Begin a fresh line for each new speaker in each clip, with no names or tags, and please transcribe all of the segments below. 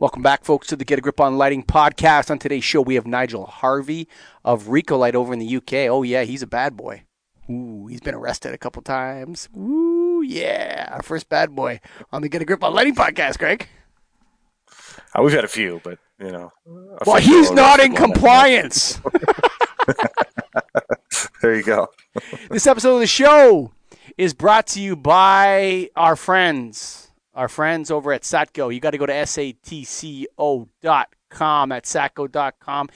Welcome back, folks, to the Get a Grip on Lighting podcast. On today's show, we have Nigel Harvey of Recolight over in the UK. Oh, yeah, he's a bad boy. Ooh, he's been arrested a couple times. Ooh, yeah. Our first bad boy on the Get a Grip on Lighting podcast, Greg.
Uh, we've had a few, but, you know.
Well, he's not in compliance.
there you go.
this episode of the show is brought to you by our friends our friends over at Satco. You got to go to satco.com at satco.com.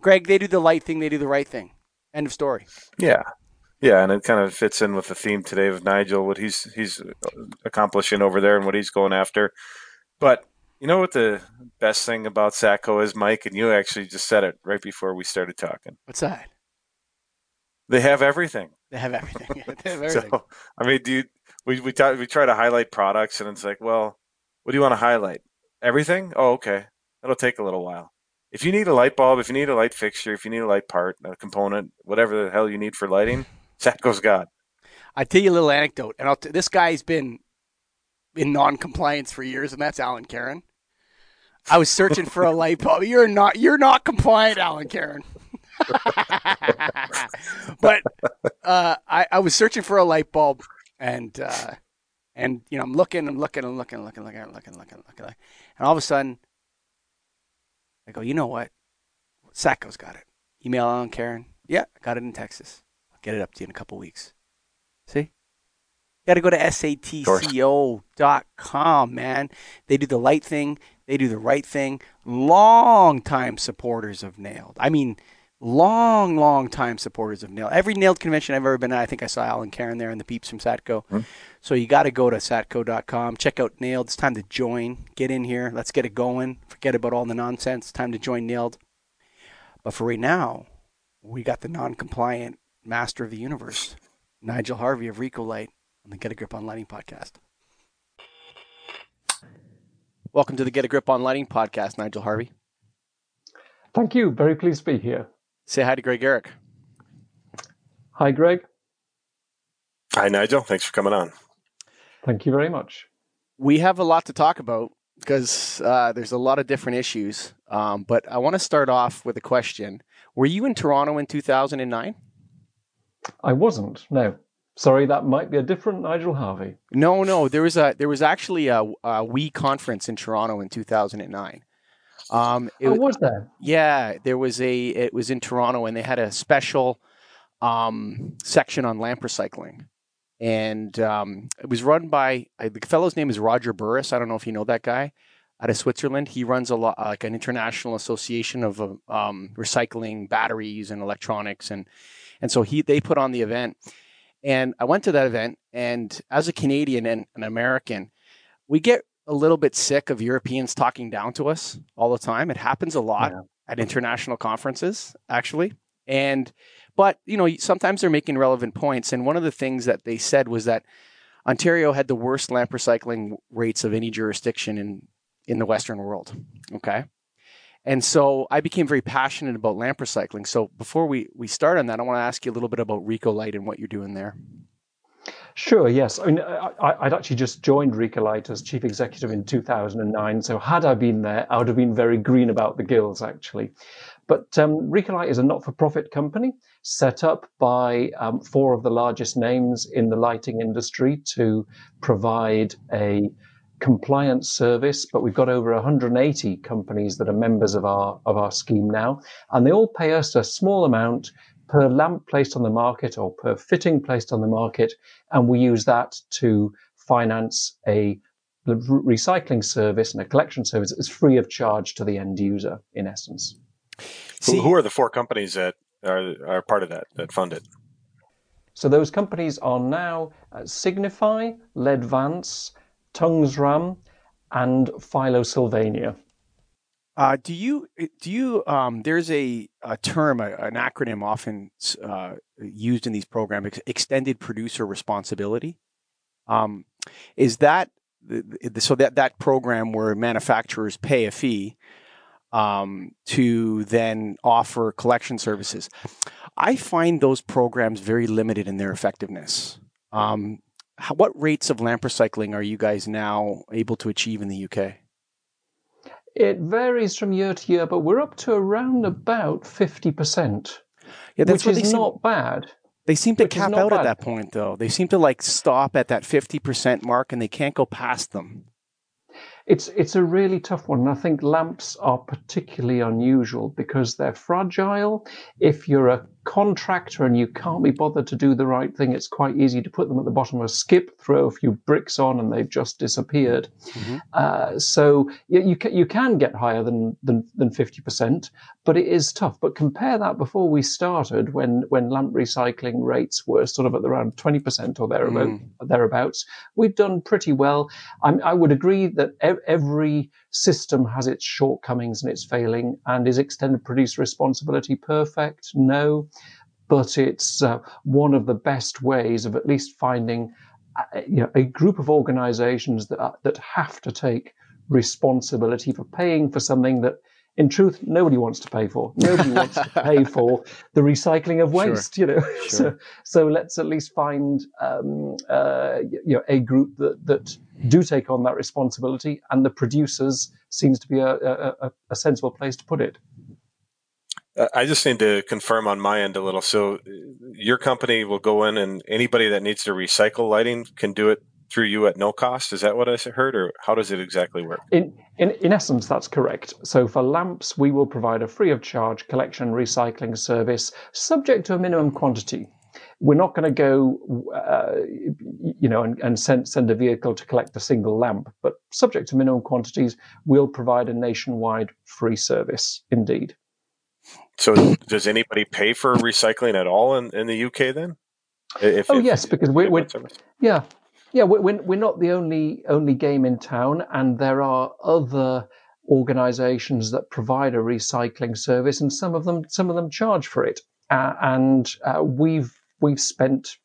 Greg, they do the light thing, they do the right thing. End of story.
Yeah. Yeah, and it kind of fits in with the theme today of Nigel, what he's he's accomplishing over there and what he's going after. But you know what the best thing about Satco is, Mike, and you actually just said it right before we started talking.
What's that?
They have everything.
They have everything. they have everything. So,
I mean, do you, we we talk, we try to highlight products, and it's like, well, what do you want to highlight? Everything? Oh, okay. That'll take a little while. If you need a light bulb, if you need a light fixture, if you need a light part, a component, whatever the hell you need for lighting, Satco's got.
I tell you a little anecdote, and t- this guy's been in non-compliance for years, and that's Alan Karen. I was searching for a light bulb. You're not. You're not compliant, Alan Karen. but uh, I, I was searching for a light bulb and uh, and you know I'm looking, I'm looking, I'm looking, looking, looking, looking, looking, looking, and all of a sudden I go, you know what? Satco's got it. Email on Karen. Yeah, I got it in Texas. I'll get it up to you in a couple weeks. See? You got to go to satco.com, man. They do the light thing. They do the right thing. Long time supporters of NAILD. I mean, long, long time supporters of NAILD. Every NAILD convention I've ever been at, I think I saw Alan Karen there and the peeps from Satco. Mm-hmm. So you got to go to satco.com, check out NAILD. It's time to join. Get in here. Let's get it going. Forget about all the nonsense. time to join NAILD. But for right now, we got the non-compliant master of the universe, Nigel Harvey of Recolight on the Get a Grip on Lighting podcast. Welcome to the Get a Grip on Lighting podcast, Nigel Harvey.
Thank you. Very pleased to be here.
Say hi to Greg Eric.
Hi, Greg.
Hi, Nigel. Thanks for coming on.
Thank you very much.
We have a lot to talk about because uh, there's a lot of different issues. Um, but I want to start off with a question. Were you in Toronto in 2009?
I wasn't. No. Sorry, that might be a different Nigel Harvey.
No, no. There was a there was actually a, a WEEE conference in Toronto in 2009.
Um, it, was there?
Yeah, there was a. It was in Toronto, and they had a special um, section on lamp recycling, and um, it was run by the fellow's name is Roger Burris. I don't know if you know that guy out of Switzerland. He runs a lot like an international association of um, recycling batteries and electronics, and and so he they put on the event, and I went to that event, and as a Canadian and an American, we get a little bit sick of Europeans talking down to us all the time. It happens a lot yeah. at international conferences, actually. And, but, you know, sometimes they're making relevant points. And one of the things that they said was that Ontario had the worst lamp recycling rates of any jurisdiction in, in the Western world. Okay. And so I became very passionate about lamp recycling. So before we, we start on that, I want to ask you a little bit about Recolight and what you're doing there.
Sure, yes. I mean, I, would actually just joined Recolight as chief executive in 2009. So had I been there, I would have been very green about the gills, actually. But um, Recolight is a not-for-profit company set up by um, four of the largest names in the lighting industry to provide a compliance service. But we've got over 180 companies that are members of our of our scheme now, and they all pay us a small amount per lamp placed on the market or per fitting placed on the market, and we use that to finance a recycling service and a collection service is free of charge to the end user, in essence.
See, who are the four companies that are, are part of that that fund it?
So those companies are now uh, Signify, Ledvance, Tungsram, and Feilo Sylvania.
Uh, do you do you um, there's a, a term a, an acronym often uh, used in these programs extended producer responsibility? Um, is that so that that program where manufacturers pay a fee um, to then offer collection services I find those programs very limited in their effectiveness. Um, how, what rates of lamp recycling are you guys now able to achieve in the UK
It varies from year to year, but we're up to around about 50%,
Yeah, that's
which is
seem,
not bad.
they seem to cap out at that point, though. They seem to like stop at that fifty percent mark, and they can't go past them.
It's it's a really tough one. And I think lamps are particularly unusual because they're fragile. If you're a contractor and you can't be bothered to do the right thing, it's quite easy to put them at the bottom of a skip, throw a few bricks on, and they've just disappeared.
Mhm.
Uh, so you, you can you can get higher than than than fifty percent, but it is tough. But compare that before we started, when when lamp recycling rates were sort of at around twenty percent or thereabout,
Mm.
thereabouts. We've done pretty well. I'm, I would agree that ev- every system has its shortcomings and its failing. And is extended producer responsibility perfect? No, but it's uh, one of the best ways of at least finding uh, you know, a group of organisations that are, that have to take responsibility for paying for something that. In truth, nobody wants to pay for. Nobody wants to pay for the recycling of
Sure.
waste. You know, so
Sure.
so let's at least find um, uh, you know a group that that do take on that responsibility, and the producers seems to be a, a, a- a sensible place to put it.
Uh, I just need to confirm on my end a little. So, uh, your company will go in, and anybody that needs to recycle lighting can do it through you at no cost. Is that what I heard, or how does it exactly work?
In, in in essence, that's correct. So for lamps, we will provide a free of charge collection recycling service, subject to a minimum quantity. We're not going to go, uh, you know, and, and send send a vehicle to collect a single lamp, but subject to minimum quantities, we'll provide a nationwide free service. Indeed.
So, does anybody pay for recycling at all in, in the UK then? If,
Oh
if-
yes, because we're, we're? Yeah, yeah, we're we're we're not the only only game in town, and there are other organisations that provide a recycling service, and some of them some of them charge for it. Uh, and uh, we've we've spent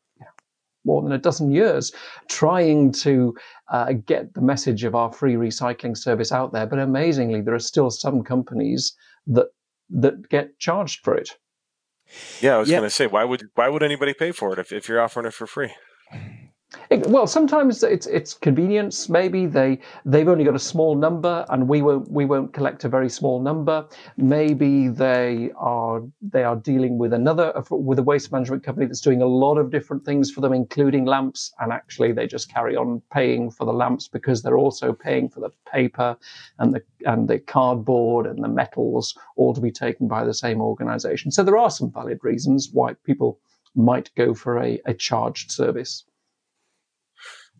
more than a dozen years trying to uh, get the message of our free recycling service out there, but amazingly, there are still some companies that that get charged for it.
Yeah, I was
Yeah.
going to say, why would why would anybody pay for it if, if you're offering it for free?
It- well, sometimes it's it's convenience. Maybe they they've only got a small number, and we won't we won't collect a very small number. Maybe they are they are dealing with another with a waste management company that's doing a lot of different things for them, including lamps, and actually they just carry on paying for the lamps because they're also paying for the paper and the and the cardboard and the metals, all to be taken by the same organisation. So there are some valid reasons why people might go for a, a charged service.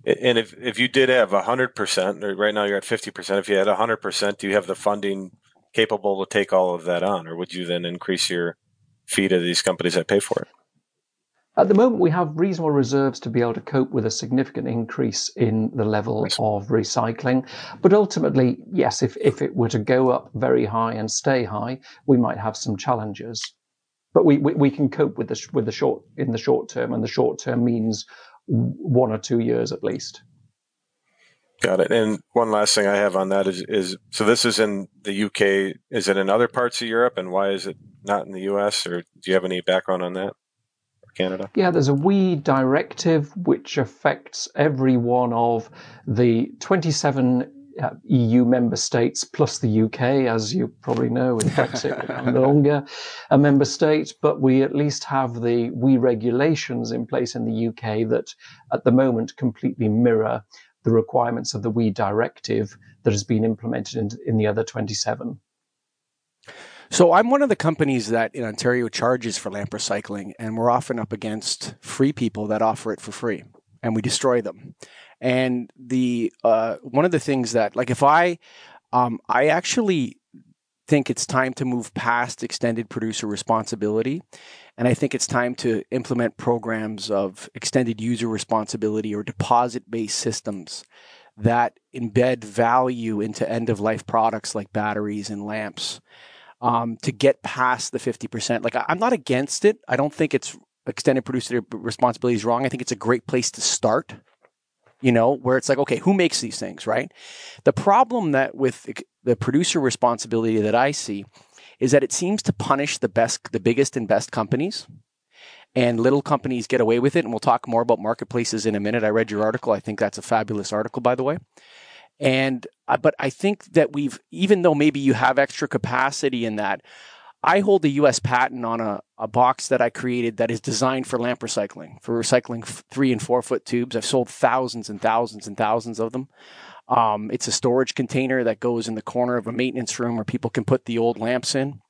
And if, if you did have hundred percent, or right now you're at fifty percent, if you had hundred percent, do you have the funding capable to take all of that on, or would you then increase your fee to these companies that pay for it?
At the moment, we have reasonable reserves to be able to cope with a significant increase in the level of recycling. But ultimately, yes, if, if it were to go up very high and stay high, we might have some challenges. But we, we, we can cope with the with the short in the short term, and the short term means one or two years at least.
Got it. And one last thing I have on that is, is so this is in the UK. Is it in other parts of Europe, and why is it not in the US? Or do you have any background on that? Canada.
Yeah, there's a WEEE directive which affects every one of the 27 uh, EU member states plus the UK, as you probably know, with Brexit no longer a member state, but we at least have the WEEE regulations in place in the UK that at the moment completely mirror the requirements of the WEEE directive that has been implemented in, in the other 27.
So I'm one of the companies that in Ontario charges for lamp recycling, and we're often up against free people that offer it for free, and we destroy them. And the uh, one of the things that, like, if I, um, I actually think it's time to move past extended producer responsibility, and I think it's time to implement programs of extended user responsibility or deposit-based systems that embed value into end-of-life products like batteries and lamps um, to get past the 50%. Like, I'm not against it. I don't think it's extended producer responsibility is wrong. I think it's a great place to start, you know, where it's like, okay, who makes these things, right? The problem that with the- producer responsibility that I see is that it seems to punish the best, the biggest and best companies. And little companies get away with it. And we'll talk more about marketplaces in a minute. I read your article. I think that's a fabulous article, by the way. And uh, but I think that we've even though maybe you have extra capacity in that, I hold a US patent on a, a box that I created that is designed for lamp recycling, for recycling f- three and four foot tubes. I've sold thousands and thousands and thousands of them. Um, it's a storage container that goes in the corner of a maintenance room where people can put the old lamps in.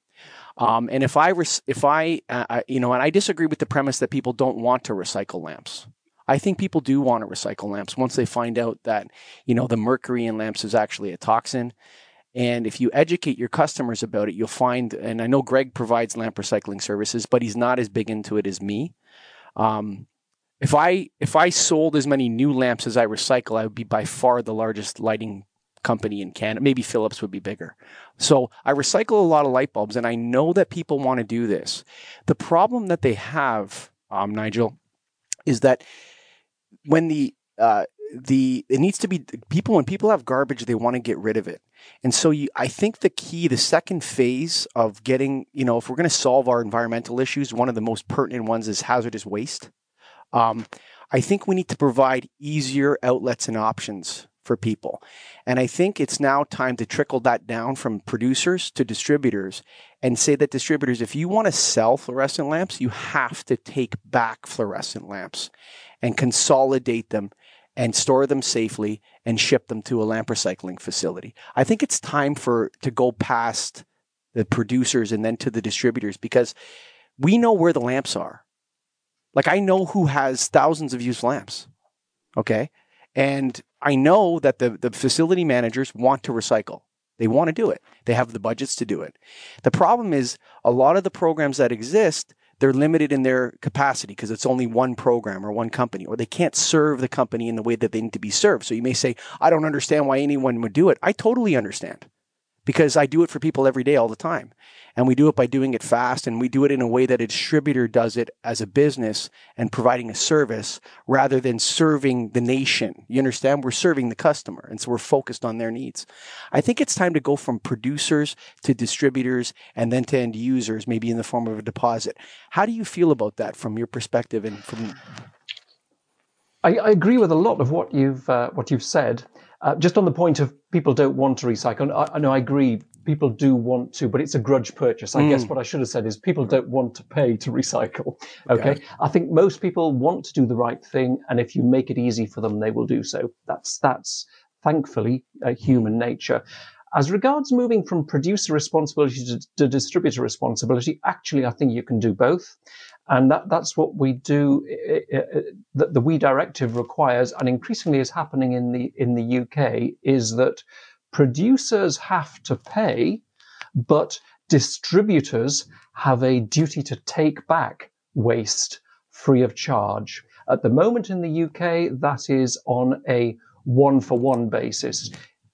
Um, and if I, res- if I, uh, you know, and I disagree with the premise that people don't want to recycle lamps. I think people do want to recycle lamps once they find out that, you know, the mercury in lamps is actually a toxin. And if you educate your customers about it, you'll find, and I know Greg provides lamp recycling services, but he's not as big into it as me. Um, if I if I sold as many new lamps as I recycle, I would be by far the largest lighting company in Canada. Maybe Philips would be bigger. So I recycle a lot of light bulbs, and I know that people want to do this. The problem that they have, um, Nigel, is that when the uh, the it needs to be people when people have garbage they want to get rid of it and so you, i think the key the second phase of getting you know if we're going to solve our environmental issues one of the most pertinent ones is hazardous waste. Um, i think we need to provide easier outlets and options for people. And i think it's now time to trickle that down from producers to distributors and say that distributors if you want to sell fluorescent lamps you have to take back fluorescent lamps and consolidate them and store them safely and ship them to a lamp recycling facility. I think it's time for to go past the producers and then to the distributors because we know where the lamps are. Like I know who has thousands of used lamps. Okay? And I know that the, the facility managers want to recycle. They want to do it. They have the budgets to do it. The problem is a lot of the programs that exist they're limited in their capacity because it's only one program or one company, or they can't serve the company in the way that they need to be served. So you may say, I don't understand why anyone would do it. I totally understand because I do it for people every day, all the time. And we do it by doing it fast and we do it in a way that a distributor does it as a business and providing a service rather than serving the nation. You understand? We're serving the customer. And so we're focused on their needs. I think it's time to go from producers to distributors and then to end users, maybe in the form of a deposit. How do you feel about that from your perspective and from
I, I, agree with a lot of what you've uh, what you've said. Uh, just on the point of people don't want to recycle, I, I know I agree people do want to, but it's a grudge purchase. I mm. guess what I should have said is people don't want to pay to recycle. Okay? okay. I think most people want to do the right thing, and if you make it easy for them, they will do so. That's that's thankfully uh, human nature. As regards moving from producer responsibility to, to, distributor responsibility, actually, I think you can do both. And that, that's what we do, that the WEEE directive requires, and increasingly is happening in the, in the UK, is that producers have to pay, but distributors have a duty to take back waste free of charge. At the moment in the UK, that is on a one for one basis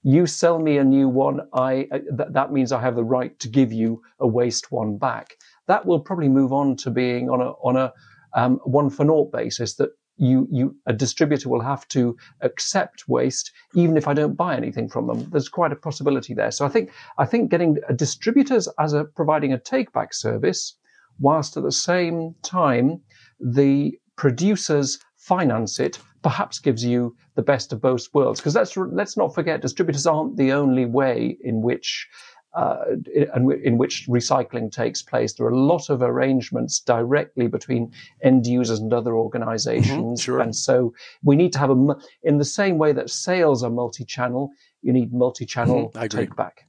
you sell me a new one, I uh, means I have the right to give you a waste one back. That will probably move on to being on a on a um, one for naught basis that you you a distributor will have to accept waste even if I don't buy anything from them. There's quite a possibility there. So I think I think getting distributors as a providing a take back service, whilst at the same time the producers finance it perhaps gives you the best of both worlds. Because let's let's not forget, distributors aren't the only way in which uh, in, in, which recycling takes place. There are a lot of arrangements directly between end users and other organizations.
Mm-hmm, sure.
And so we need to have a, in the same way that sales are multi-channel, you need multi-channel mm-hmm, take back.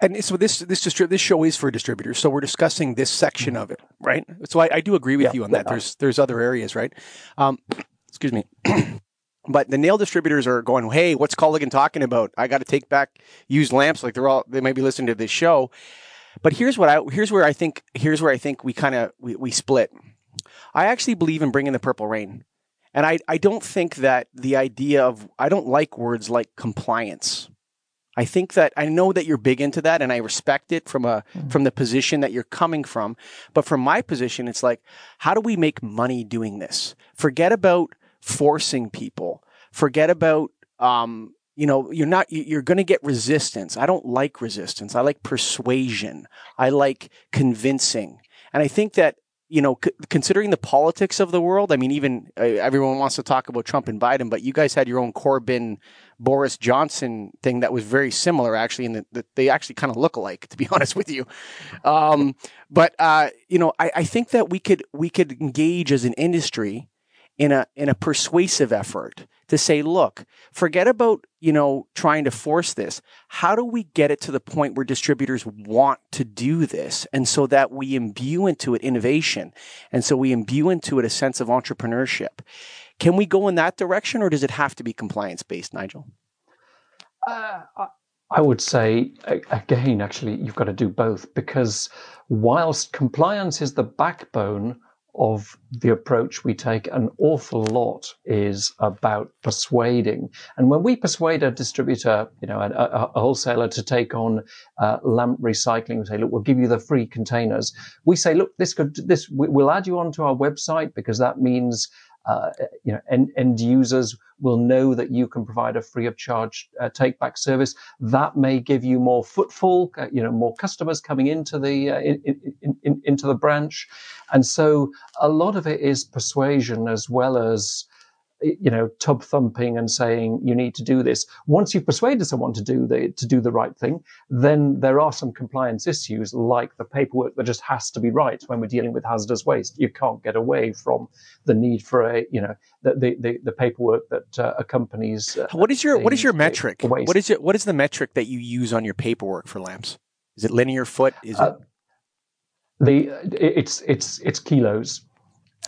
And so this this distri- this show is for distributors. So we're discussing this section mm-hmm. of it, right? So I, I do agree with yeah, you on that. There's there's other areas, right? Um, excuse me. but the nail distributors are going, hey, what's Culligan talking about? I got to take back used lamps. Like they're all they might be listening to this show. But here's what I here's where I think here's where I think we kind of we, we split. I actually believe in bringing the purple rain. And I, I don't think that the idea of, I don't like words like compliance. I think that I know that you're big into that and I respect it from a mm-hmm. from the position that you're coming from. But from my position, it's like, how do we make money doing this? Forget about forcing people. Forget about, um, you know, you're not, you're going to get resistance. I don't like resistance. I like persuasion. I like convincing. And I think that you know, c- considering the politics of the world, I mean, even uh, everyone wants to talk about Trump and Biden, but you guys had your own Corbyn Boris Johnson thing that was very similar, actually, and that they actually kind of look alike, to be honest with you. Um, but uh, you know, I, I think that we could we could engage as an industry in a in a persuasive effort to say, look, forget about, you know, trying to force this. How do we get it to the point where distributors want to do this? And so that we imbue into it innovation. And so we imbue into it a sense of entrepreneurship. Can we go in that direction or does it have to be compliance based, Nigel?
Uh, I would say, again, actually, you've got to do both because whilst compliance is the backbone of the approach we take, an awful lot is about persuading. And when we persuade a distributor, you know, a, a wholesaler to take on uh, lamp recycling, we say, look, we'll give you the free containers. We say, look, this could, this, we'll add you onto our website because that means uh, you know, end, end, users will know that you can provide a free of charge uh, take back service. That may give you more footfall, uh, you know, more customers coming into the uh, in, in, in, into the branch, and so a lot of it is persuasion as well as you know, tub thumping and saying you need to do this. Once you've persuaded someone to do the to do the right thing, then there are some compliance issues like the paperwork that just has to be right when we're dealing with hazardous waste. You can't get away from the need for a you know the the, the, paperwork that uh, accompanies. Uh,
what is your the, what is your metric? What is it? What is the metric that you use on your paperwork for lamps? Is it linear foot? Is uh, it?
The it's it's it's kilos.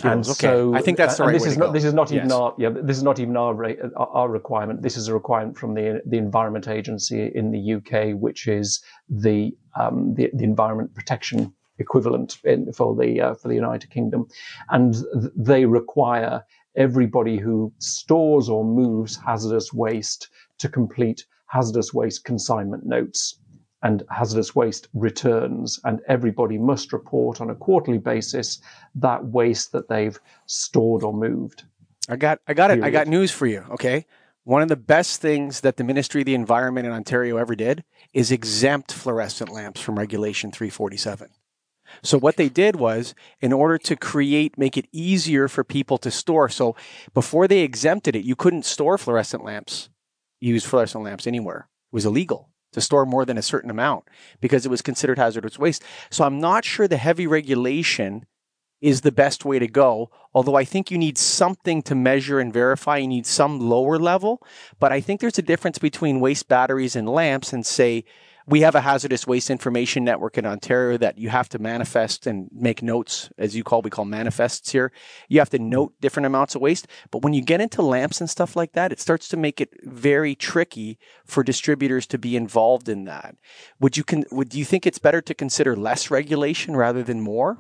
And okay. so I think that's the right
this is not this is not
yes.
even our yeah this is not even our our requirement. This is a requirement from the the Environment Agency in the UK, which is the um, the, the environment protection equivalent in, for the uh, for the United Kingdom, and th- they require everybody who stores or moves hazardous waste to complete hazardous waste consignment notes and hazardous waste returns, and everybody must report on a quarterly basis that waste that they've stored or moved.
I got, I got it. I got news for you. Okay. One of the best things that the Ministry of the Environment in Ontario ever did is exempt fluorescent lamps from Regulation 347. So what they did was in order to create, make it easier for people to store. So before they exempted it, you couldn't store fluorescent lamps, use fluorescent lamps anywhere. It was illegal to store more than a certain amount because it was considered hazardous waste. So I'm not sure the heavy regulation is the best way to go. Although I think you need something to measure and verify. You need some lower level. But I think there's a difference between waste batteries and lamps and say, we have a hazardous waste information network in Ontario that you have to manifest and make notes, as you call, we call manifests here. You have to note different amounts of waste. But when you get into lamps and stuff like that, it starts to make it very tricky for distributors to be involved in that. Would you, con- would you think it's better to consider less regulation rather than more?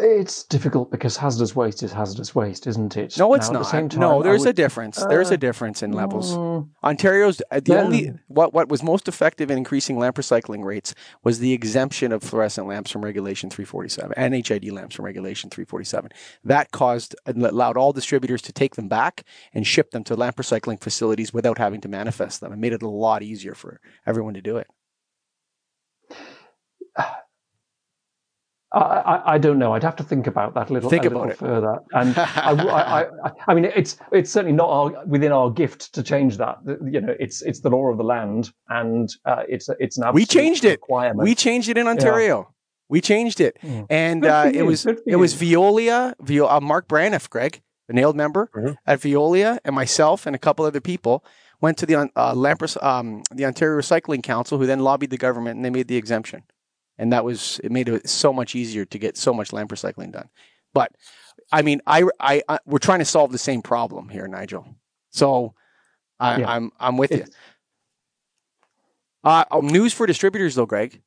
It's difficult because hazardous waste is hazardous waste, isn't it?
No, it's now, not. Time, no, there's would, a difference. Uh, there's a difference in levels. Mm, Ontario's uh, the only what what was most effective in increasing lamp recycling rates was the exemption of fluorescent lamps from Regulation 347 and HID lamps from Regulation 347. That caused allowed all distributors to take them back and ship them to lamp recycling facilities without having to manifest them. It made it a lot easier for everyone to do it.
I, I, don't know. I'd have to think about that a little, think a little further. And I, I, I, mean, it's it's certainly not our, within our gift to change that. You know, it's it's the law of the land, and uh, it's it's an
we changed it. We changed it in Ontario. Yeah. We changed it, mm. and uh, it was it you. was Veolia, Vio, uh, Mark Braniff, Greg, the NAILD member mm-hmm. at Veolia, and myself and a couple other people went to the uh, Lampers, um, the Ontario Recycling Council, who then lobbied the government, and they made the exemption and that was it made it so much easier to get so much lamp recycling done. But I mean, I, I, I we're trying to solve the same problem here, Nigel. So I, am yeah. I'm, I'm with it's... you. Uh, um, news for distributors, though, Greg.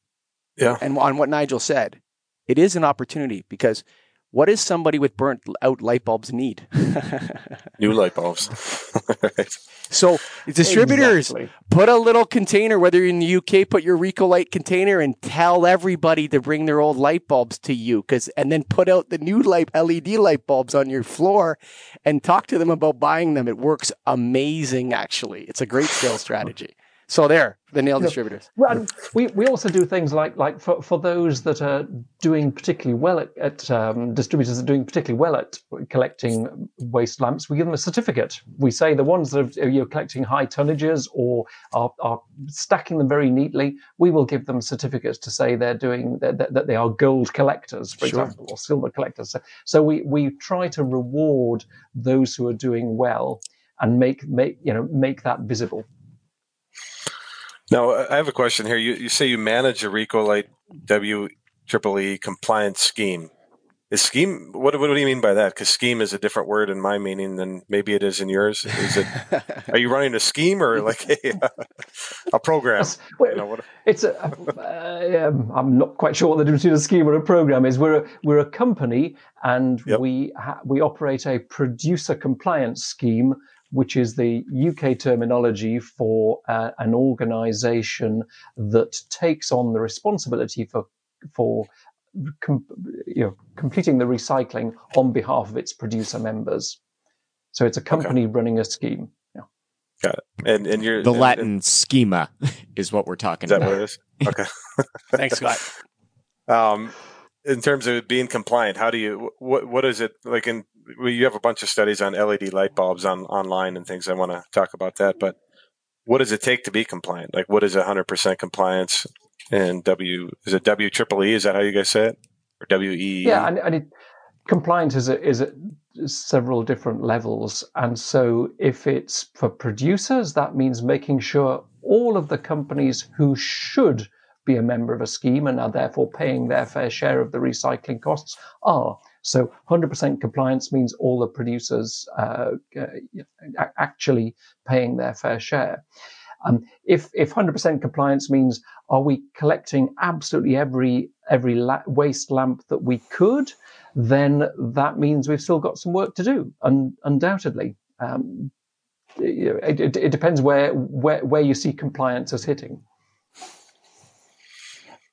Yeah.
And on what Nigel said, it is an opportunity because what does somebody with burnt out light bulbs need?
New light bulbs.
So distributors exactly. put a little container, whether you're in the UK, put your Recolight container and tell everybody to bring their old light bulbs to you. Cause, and then put out the new light LED light bulbs on your floor and talk to them about buying them. It works amazing. Actually, it's a great sales strategy. So there, the nail distributors.
Well, we, we also do things like like for, for those that are doing particularly well at, at um, distributors that are doing particularly well at collecting waste lamps, we give them a certificate. We say the ones that are you're collecting high tonnages or are, are stacking them very neatly, we will give them certificates to say they're doing that, that they are gold collectors, for
Sure.
example, or silver collectors. So, so we, we try to reward those who are doing well and make make you know make that visible.
Now, I have a question here. You, you say you manage a Recolight W Triple E compliance scheme. Is scheme what, what do you mean by that? Because scheme is a different word in my meaning than maybe it is in yours. Is it? are you running a scheme or like a, a program?
Well,
You know, what,
It's a, uh, um, I'm not quite sure what the difference between a scheme and a program is. We're a, we're a company and
Yep.
we ha- we operate a producer compliance scheme, which is the UK terminology for uh, an organisation that takes on the responsibility for for com- you know completing the recycling on behalf of its producer members. So it's a company running a scheme. Yeah.
and and you're
The
and-
Latin schema is what we're talking
Is that
about.
what it is? Okay.
Thanks, Scott.
Um, in terms of being compliant, how do you what what is it like? In you have a bunch of studies on LED light bulbs on online and things. I want to talk about that, but what does it take to be compliant? Like, what is hundred percent compliance? And W is it W triple E? Is that how you guys say it? Or W E?
Yeah, and, and it, compliant is at, is at several different levels. And so if it's for producers, that means making sure all of the companies who should be a member of a scheme and are therefore paying their fair share of the recycling costs are. So 100% compliance means all the producers uh, uh, actually paying their fair share. Um, if if 100% compliance means are we collecting absolutely every every la- waste lamp that we could, then that means we've still got some work to do, un- undoubtedly. Um, it, it, it depends where, where where you see compliance as hitting.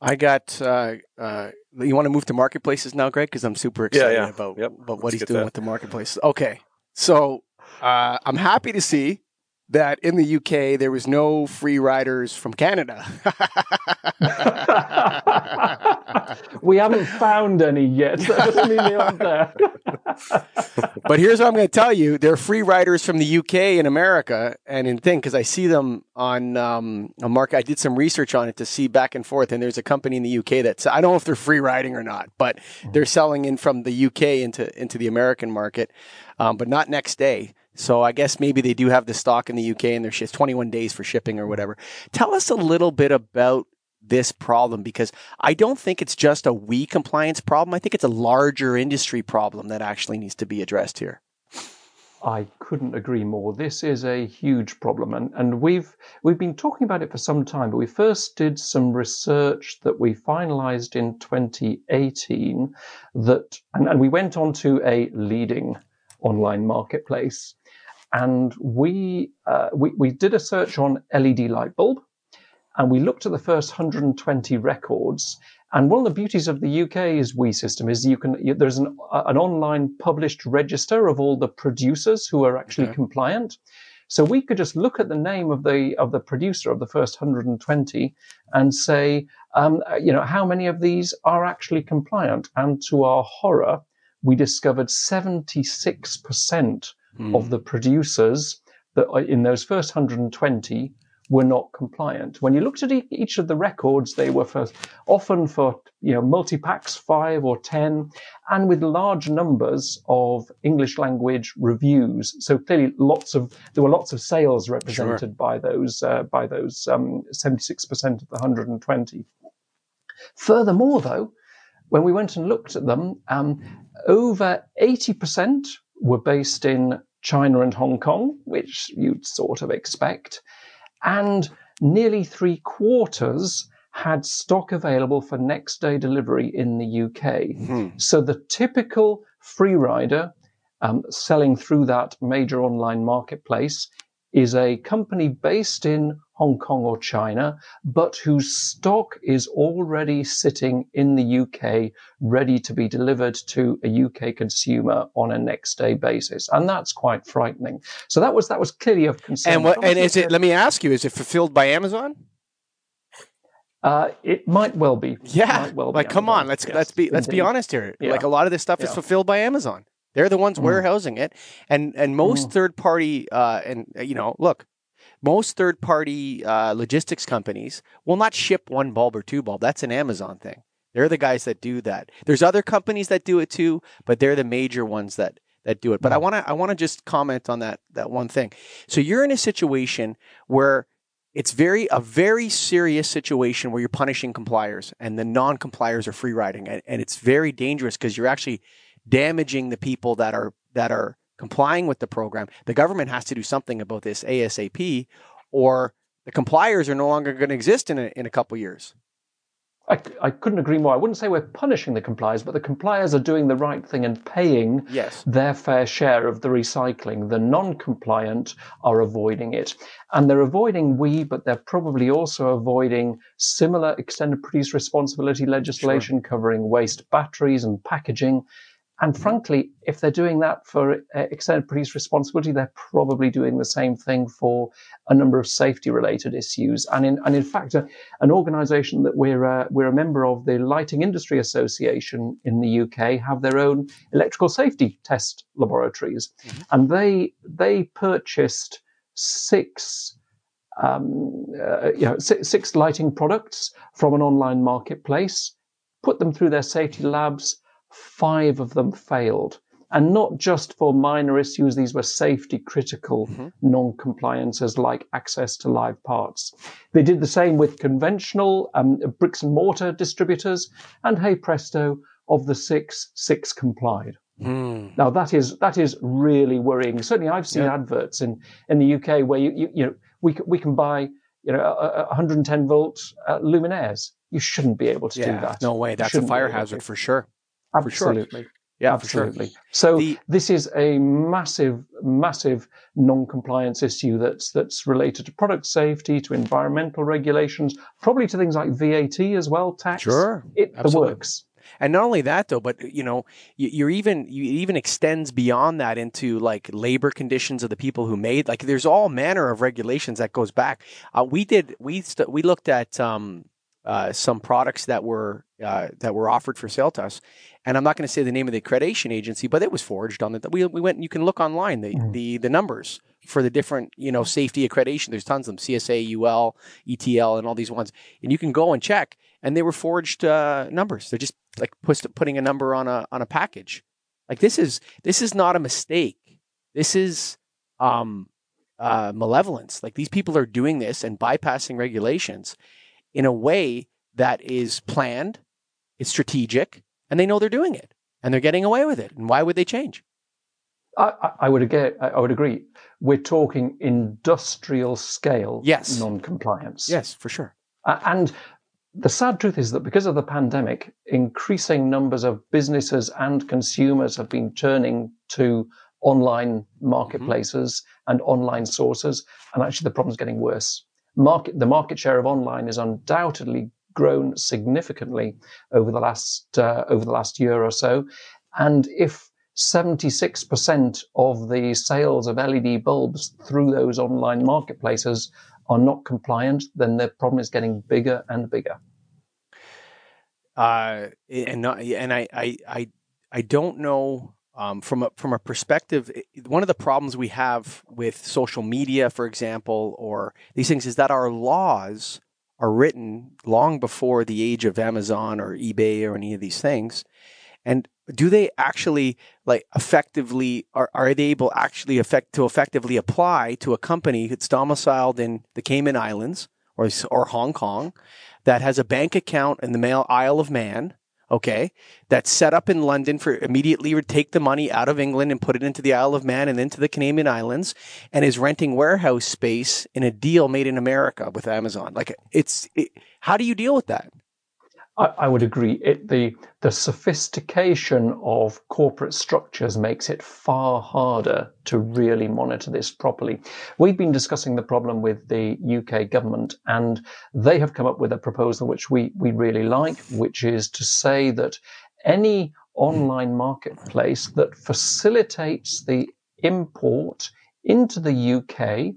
I got. Uh, uh, you want to move to marketplaces now, Greg? Because I'm super excited
yeah.
about
Yep.
about what
Let's
he's doing
that.
with the marketplaces. Okay, so uh, I'm happy to see that in the UK there was no free riders from Canada.
we haven't found any yet. That
but here's what I'm going to tell you: there are free riders from the UK and America, and in thing because I see them on um, on market. I did some research on it to see back and forth, and there's a company in the UK that's I don't know if they're free riding or not, but they're selling in from the UK into into the American market, um, but not next day. So I guess maybe they do have the stock in the UK, and there's 21 days for shipping or whatever. Tell us a little bit about this problem because I don't think it's just a WEEE compliance problem. I think it's a larger industry problem that actually needs to be addressed here.
I couldn't agree more. This is a huge problem, and, and we've we've been talking about it for some time. But we first did some research that we finalised in 2018. That and, and we went on to a leading online marketplace, and we uh, we we did a search on LED light bulb, and we looked at the first 120 records. And one of the beauties of the UK's WEEE system is you can you, there's an an online published register of all the producers who are actually
Okay.
compliant. So we could just look at the name of the of the producer of the first 120 and say, um, uh, you know, how many of these are actually compliant? And to our horror, we discovered 76%
Hmm.
of the producers that in those first 120 were not compliant. When you looked at e- each of the records, they were for often for you know multi packs five or ten, and with large numbers of English language reviews. So clearly, lots of there were lots of sales represented by those uh, by those seventy six percent of the 120. Furthermore, though, when we went and looked at them, um, over 80% were based in China and Hong Kong, which you'd sort of expect, and nearly three quarters had stock available for next day delivery in the UK.
Hmm.
So the typical free rider um, selling through that major online marketplace is a company based in Hong Kong or China, but whose stock is already sitting in the UK, ready to be delivered to a UK consumer on a next day basis, and that's quite frightening. So that was that was clearly of concern.
And what? And is it? Let me ask you: Is it fulfilled by Amazon?
Uh, it might well be.
Yeah.
Well
like, come on, let's yes, let's be let's indeed. be honest here. Yeah. Like a lot of this stuff yeah. is fulfilled by Amazon. They're the ones mm. warehousing it, and and most mm. third party uh, and you know, look, most third party uh, logistics companies will not ship one bulb or two bulb. That's an Amazon thing. They're the guys that do that. There's other companies that do it too, but they're the major ones that that do it. But. I want to I want to just comment on that that one thing. So you're in a situation where it's very a very serious situation where you're punishing compliers and the non-compliers are free riding and, and it's very dangerous because you're actually damaging the people that are that are complying with the program. The government has to do something about this ASAP, or the compliers are no longer going to exist in a, in a couple years.
I, I couldn't agree more. I wouldn't say we're punishing the compliers, but the compliers are doing the right thing and paying
yes.
their fair share of the recycling. The non compliant are avoiding it. And they're avoiding WEEE, but they're probably also avoiding similar extended produce responsibility legislation sure. covering waste batteries and packaging and frankly, if they're doing that for uh, extended produce responsibility, they're probably doing the same thing for a number of safety related issues. And in, and in fact, uh, an organization that we're, uh, we're a member of, the Lighting Industry Association in the UK, have their own electrical safety test laboratories. Mm-hmm. And they, they purchased six um, uh, you know, six, six lighting products from an online marketplace, put them through their safety labs, five of them failed. And not just for minor issues, these were safety critical mm-hmm. non compliances like access to live parts. They did the same with conventional um, bricks and mortar distributors, and hey presto, of the six, six complied. Mm. Now that is that is really worrying. Certainly, I've seen yeah. adverts in, in the UK where you, you, you know we we can buy you know, 110 volt uh, luminaires. You shouldn't be able to
yeah,
do that.
No way. That's a fire hazard for sure.
Absolutely.
Sure. Yeah,
absolutely.
Sure.
So the, this is a massive, massive non-compliance issue that's that's related to product safety, to environmental regulations, probably to things like VAT as well, tax.
Sure,
it absolutely. works.
And not only that, though, but you know, you're even you even extends beyond that into like labor conditions of the people who made. Like, there's all manner of regulations that goes back. Uh, we did we st- we looked at um, uh, some products that were uh, that were offered for sale to us, and I'm not going to say the name of the accreditation agency, but it was forged on the. We, we went. You can look online the mm. the the numbers for the different you know safety accreditation. There's tons of them: CSA, UL, ETL, and all these ones. And you can go and check, and they were forged uh, numbers. They're just like putting a number on a on a package. Like this is this is not a mistake. This is um, uh, malevolence. Like these people are doing this and bypassing regulations in a way that is planned, it's strategic, and they know they're doing it and they're getting away with it. And why would they change?
I, I would agree. I would agree. We're talking industrial scale
yes.
non-compliance.
Yes, for sure.
Uh, and the sad truth is that because of the pandemic, increasing numbers of businesses and consumers have been turning to online marketplaces mm-hmm. and online sources, and actually the problem is getting worse. Market, the market share of online is undoubtedly grown significantly over the last uh, over the last year or so. And if 76% of the sales of LED bulbs through those online marketplaces are not compliant, then the problem is getting bigger and bigger.
Uh, and not, and I, I, I, I don't know um, from a, from a perspective. One of the problems we have with social media, for example, or these things, is that our laws are written long before the age of Amazon or eBay or any of these things. And do they actually like effectively are, are they able actually effect to effectively apply to a company that's domiciled in the Cayman Islands or or Hong Kong that has a bank account in the Isle of Man okay, that's set up in London for immediately take the money out of England and put it into the Isle of Man and into the Canadian Islands and is renting warehouse space in a deal made in America with Amazon. Like it's, it, how do you deal with that?
I, I would agree. It, the the sophistication of corporate structures makes it far harder to really monitor this properly. We've been discussing the problem with the UK government, and they have come up with a proposal which we we really like, which is to say that any online marketplace that facilitates the import into the UK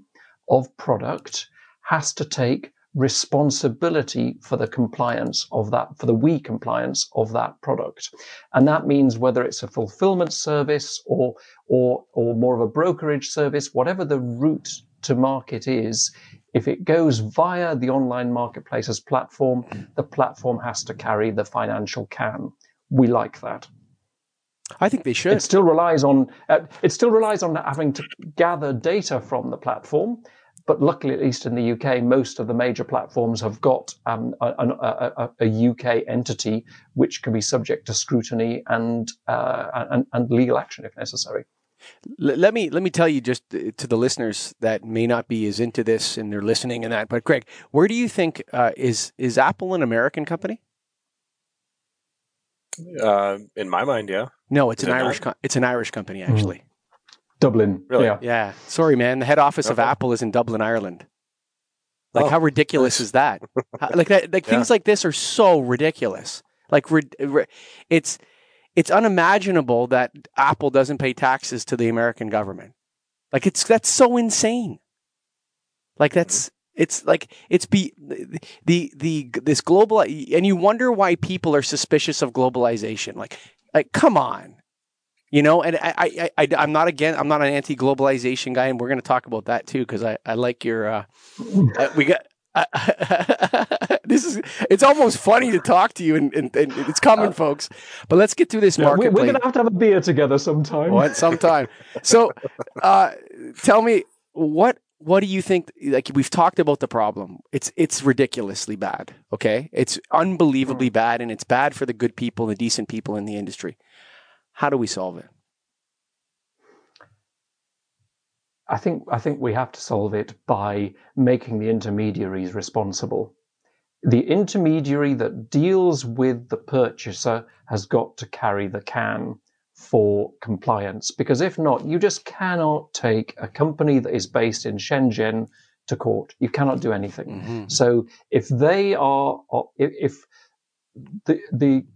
of product has to take responsibility for the compliance of that, for the WEEE compliance of that product. And that means whether it's a fulfillment service or, or, or more of a brokerage service, whatever the route to market is, if it goes via the online marketplace's platform, the platform has to carry the financial can. We like that.
I think they should.
It still relies on uh, it still relies on having to gather data from the platform, but luckily, at least in the UK, most of the major platforms have got um, a, a, a, UK entity which can be subject to scrutiny and, uh, and, and legal action if necessary.
Let me let me tell you just uh, to the listeners that may not be as into this and they're listening and that. But Greg, where do you think uh, is is Apple an American company?
Uh, in my mind, yeah.
No, it's is an it Irish. Co- it's an Irish company actually.
Dublin.
Really?
Yeah.
Yeah. Sorry, man. The head office okay. of Apple is in Dublin, Ireland. Like, oh, how ridiculous is that? like that. Like yeah. things like this are so ridiculous. Like, it's it's unimaginable that Apple doesn't pay taxes to the American government. Like, it's that's so insane. Like mm-hmm. that's it's like it's be the, the the this global and you wonder why people are suspicious of globalization. Like like come on. You know, and I, I, I, I'm not again. I'm not an anti-globalization guy, and we're going to talk about that too because I, I like your. Uh, uh we got. this is it's almost funny to talk to you and, and, and it's coming uh, folks but let's get through this yeah, market
we're gonna have to have a beer together sometime
what sometime so uh, tell me what what do you think like we've talked about the problem it's it's ridiculously bad okay it's unbelievably bad and it's bad for the good people the decent people in the industry how do we solve it?
I think I think we have to solve it by making the intermediaries responsible. The intermediary that deals with the purchaser has got to carry the can for compliance because if not, you just cannot take a company that is based in Shenzhen to court. You cannot do anything. Mm-hmm. So if they are, if, if the the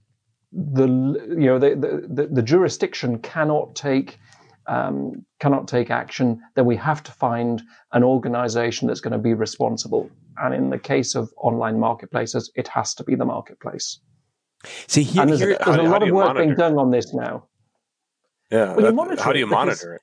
the you know the, the, the jurisdiction cannot take um, cannot take action, then we have to find an organization that's going to be responsible. And in the case of online marketplaces, it has to be the marketplace.
See, here,
there's,
here,
there's how, a lot of work monitor? being done on this now.
Yeah. Well, how do you monitor it?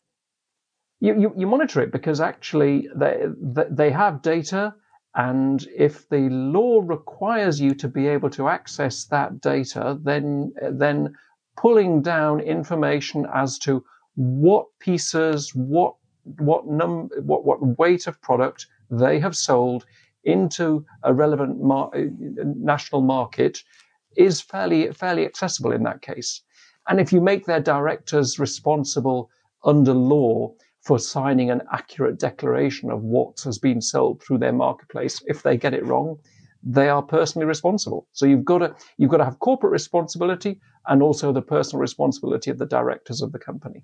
You, you, you monitor it because actually they, they have data and if the law requires you to be able to access that data, then, then pulling down information as to what pieces, what, what, num- what, what weight of product they have sold into a relevant mar- national market is fairly, fairly accessible in that case. And if you make their directors responsible under law for signing an accurate declaration of what has been sold through their marketplace. If they get it wrong, they are personally responsible. So you've got to you've got to have corporate responsibility and also the personal responsibility of the directors of the company.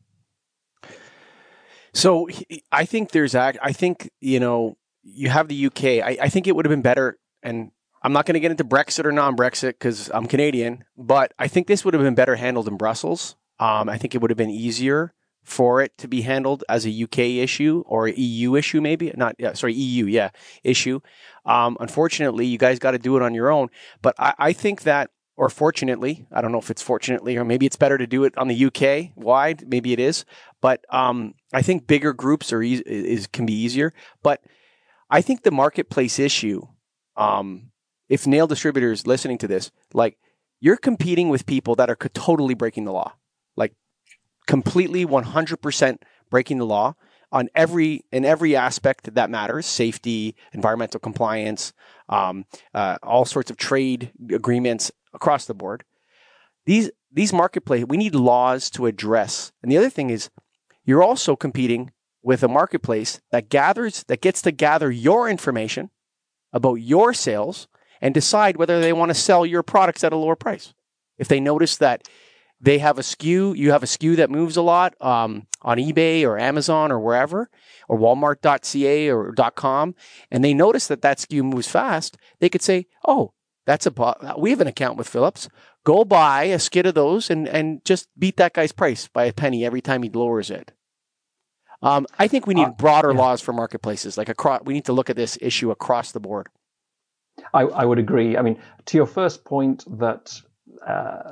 So I think there's I think you know you have the UK. I, I think it would have been better, and I'm not going to get into Brexit or non-Brexit because I'm Canadian, but I think this would have been better handled in Brussels. Um, I think it would have been easier for it to be handled as a UK issue or EU issue, maybe not. Yeah, sorry, EU, yeah, issue. Um, unfortunately, you guys got to do it on your own. But I, I, think that, or fortunately, I don't know if it's fortunately or maybe it's better to do it on the UK wide. Maybe it is, but um, I think bigger groups are e- is can be easier. But I think the marketplace issue, um, if NAILD distributors listening to this, like you're competing with people that are totally breaking the law completely 100% breaking the law on every in every aspect that matters safety environmental compliance um, uh, all sorts of trade agreements across the board these these marketplace we need laws to address and the other thing is you're also competing with a marketplace that gathers that gets to gather your information about your sales and decide whether they want to sell your products at a lower price. If they notice that they have a SKU, you have a SKU that moves a lot um, on eBay or Amazon or wherever, or Walmart.ca or .com, and they notice that that SKU moves fast, they could say, "Oh, that's a we have an account with Philips. Go buy a skid of those and and just beat that guy's price by a penny every time he lowers it." Um, I think we need uh, broader yeah. laws for marketplaces. Like across, we need to look at this issue across the board.
I, I would agree. I mean, to your first point that. Uh,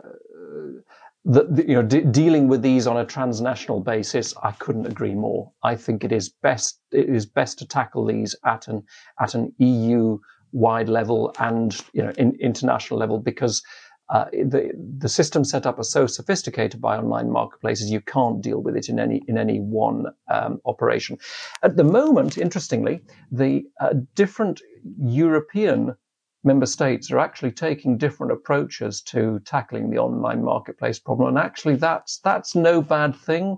that you know de- dealing with these on a transnational basis i couldn't agree more. I think it is best it is best to tackle these at an at an eu wide level and you know in, international level because uh, the the system set up are so sophisticated by online marketplaces you can't deal with it in any in any one um, operation. At the moment interestingly the uh, different european member states are actually taking different approaches to tackling the online marketplace problem. And actually, that's that's no bad thing,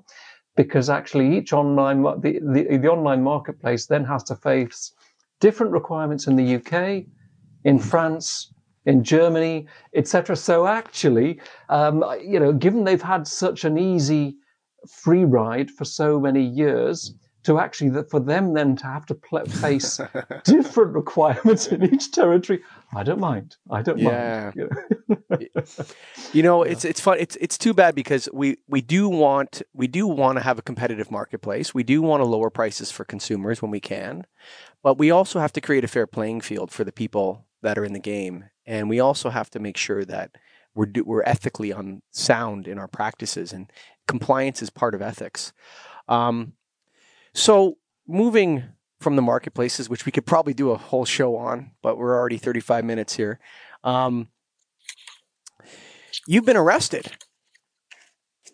because actually each online the, the, the online marketplace then has to face different requirements in the UK, in France, in Germany, etc. So actually, um, you know, given they've had such an easy free ride for so many years, to actually that for them then to have to pl- face different requirements in each territory. I don't mind. I don't
yeah.
mind.
You know, you know it's it's fun. It's it's too bad because we we do want we do want to have a competitive marketplace. We do want to lower prices for consumers when we can, but we also have to create a fair playing field for the people that are in the game, and we also have to make sure that we're do, we're ethically on sound in our practices, and compliance is part of ethics. Um, so moving from the marketplaces, which we could probably do a whole show on, but we're already 35 minutes here. Um, you've been arrested.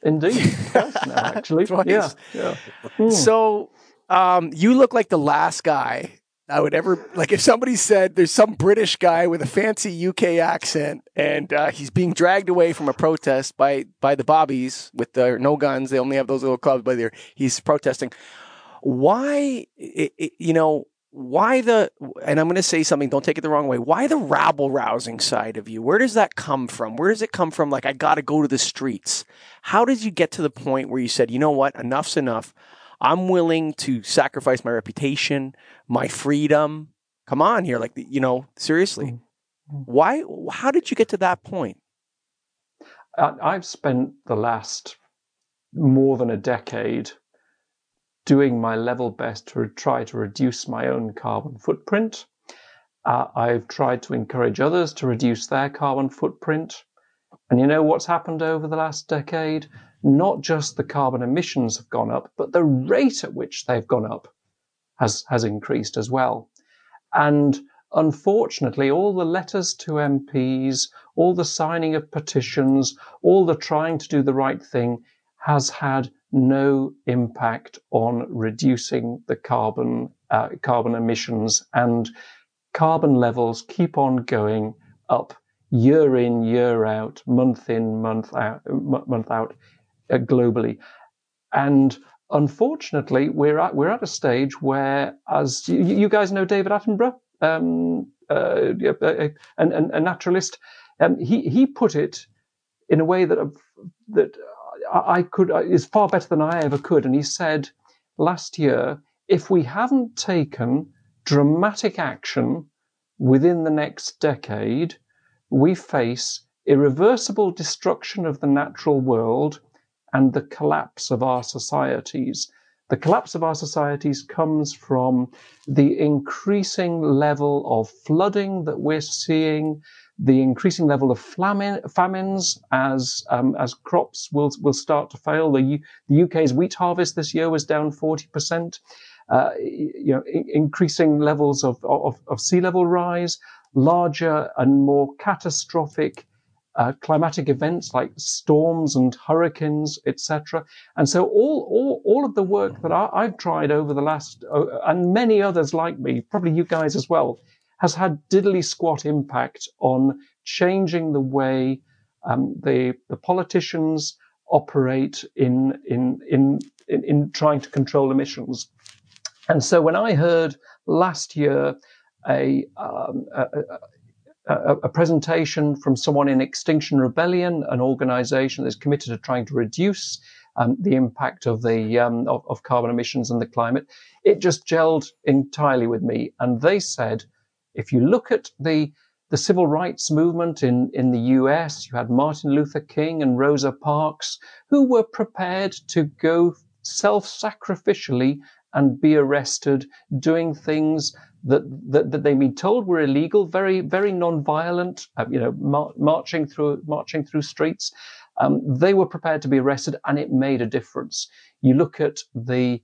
Indeed, actually, yeah, yeah. Hmm.
So um, you look like the last guy I would ever like if somebody said there's some British guy with a fancy UK accent and uh, he's being dragged away from a protest by by the bobbies with their no guns. They only have those little clubs, but he's protesting why, you know, why the, and I'm going to say something, don't take it the wrong way. Why the rabble rousing side of you? Where does that come from? Where does it come from? Like, I got to go to the streets. How did you get to the point where you said, you know what, enough's enough? I'm willing to sacrifice my reputation, my freedom. Come on here. Like, you know, seriously. Mm-hmm. Why, how did you get to that point?
I've spent the last more than a decade doing my level best to try to reduce my own carbon footprint. Uh, I've tried to encourage others to reduce their carbon footprint. And you know what's happened over the last decade? Not just the carbon emissions have gone up, but the rate at which they've gone up has, has increased as well. And unfortunately, all the letters to MPs, all the signing of petitions, all the trying to do the right thing has had no impact on reducing the carbon uh, carbon emissions and carbon levels keep on going up year in year out month in month out month out uh, globally. And unfortunately we're at we're at a stage where as you, you guys know David Attenborough um, uh, a, a, a, naturalist. Um, he he put it in a way that that I could is far better than I ever could. And he said last year, if we haven't taken dramatic action within the next decade, we face irreversible destruction of the natural world and the collapse of our societies. The collapse of our societies comes from the increasing level of flooding that we're seeing, the increasing level of famine, famines as um, as crops will will start to fail. The, the UK's wheat harvest this year was down forty percent. Uh, you know, I- increasing levels of, of, of sea level rise, larger and more catastrophic uh, climatic events like storms and hurricanes, etc. And so all, all, all of the work that I, have tried over the last, uh, and many others like me, probably you guys as well, has had diddly squat impact on changing the way um, the, the politicians operate in, in, in, in, in trying to control emissions. And so when I heard last year a, um, a, a, a, presentation from someone in Extinction Rebellion, an organization that's committed to trying to reduce um, the impact of the um, of, of, carbon emissions and the climate. It just gelled entirely with me, and they said, if you look at the the civil rights movement in, in the US, you had Martin Luther King and Rosa Parks, who were prepared to go self sacrificially and be arrested doing things that, that, that they've been told were illegal, very, very non-violent, uh, you know, mar- marching through, marching through streets. Um, they were prepared to be arrested and it made a difference. You look at the,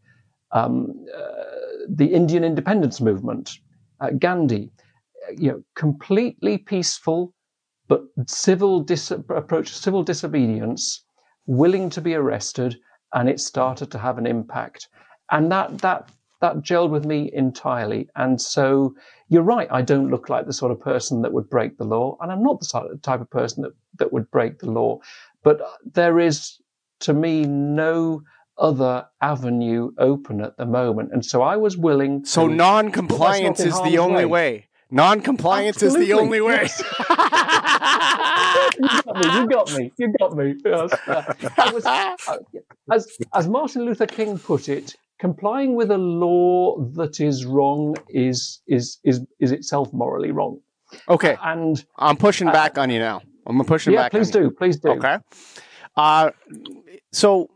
um, uh, the Indian independence movement, uh, Gandhi, you know, completely peaceful, but civil dis- approach, civil disobedience, willing to be arrested, and it started to have an impact. And that, that that gelled with me entirely. And so you're right. I don't look like the sort of person that would break the law. And I'm not the type of person that, that would break the law. But there is, to me, no other avenue open at the moment. And so I was willing.
So non compliance is the only way. way. Non compliance is the only way.
You got me. You got me. You got me. Was, as, as Martin Luther King put it, complying with a law that is wrong is is is is itself morally wrong.
Okay,
and
I'm pushing uh, back on you now. I'm pushing back.
yeah,
back.
please do,
you.
please do.
Okay. Uh, so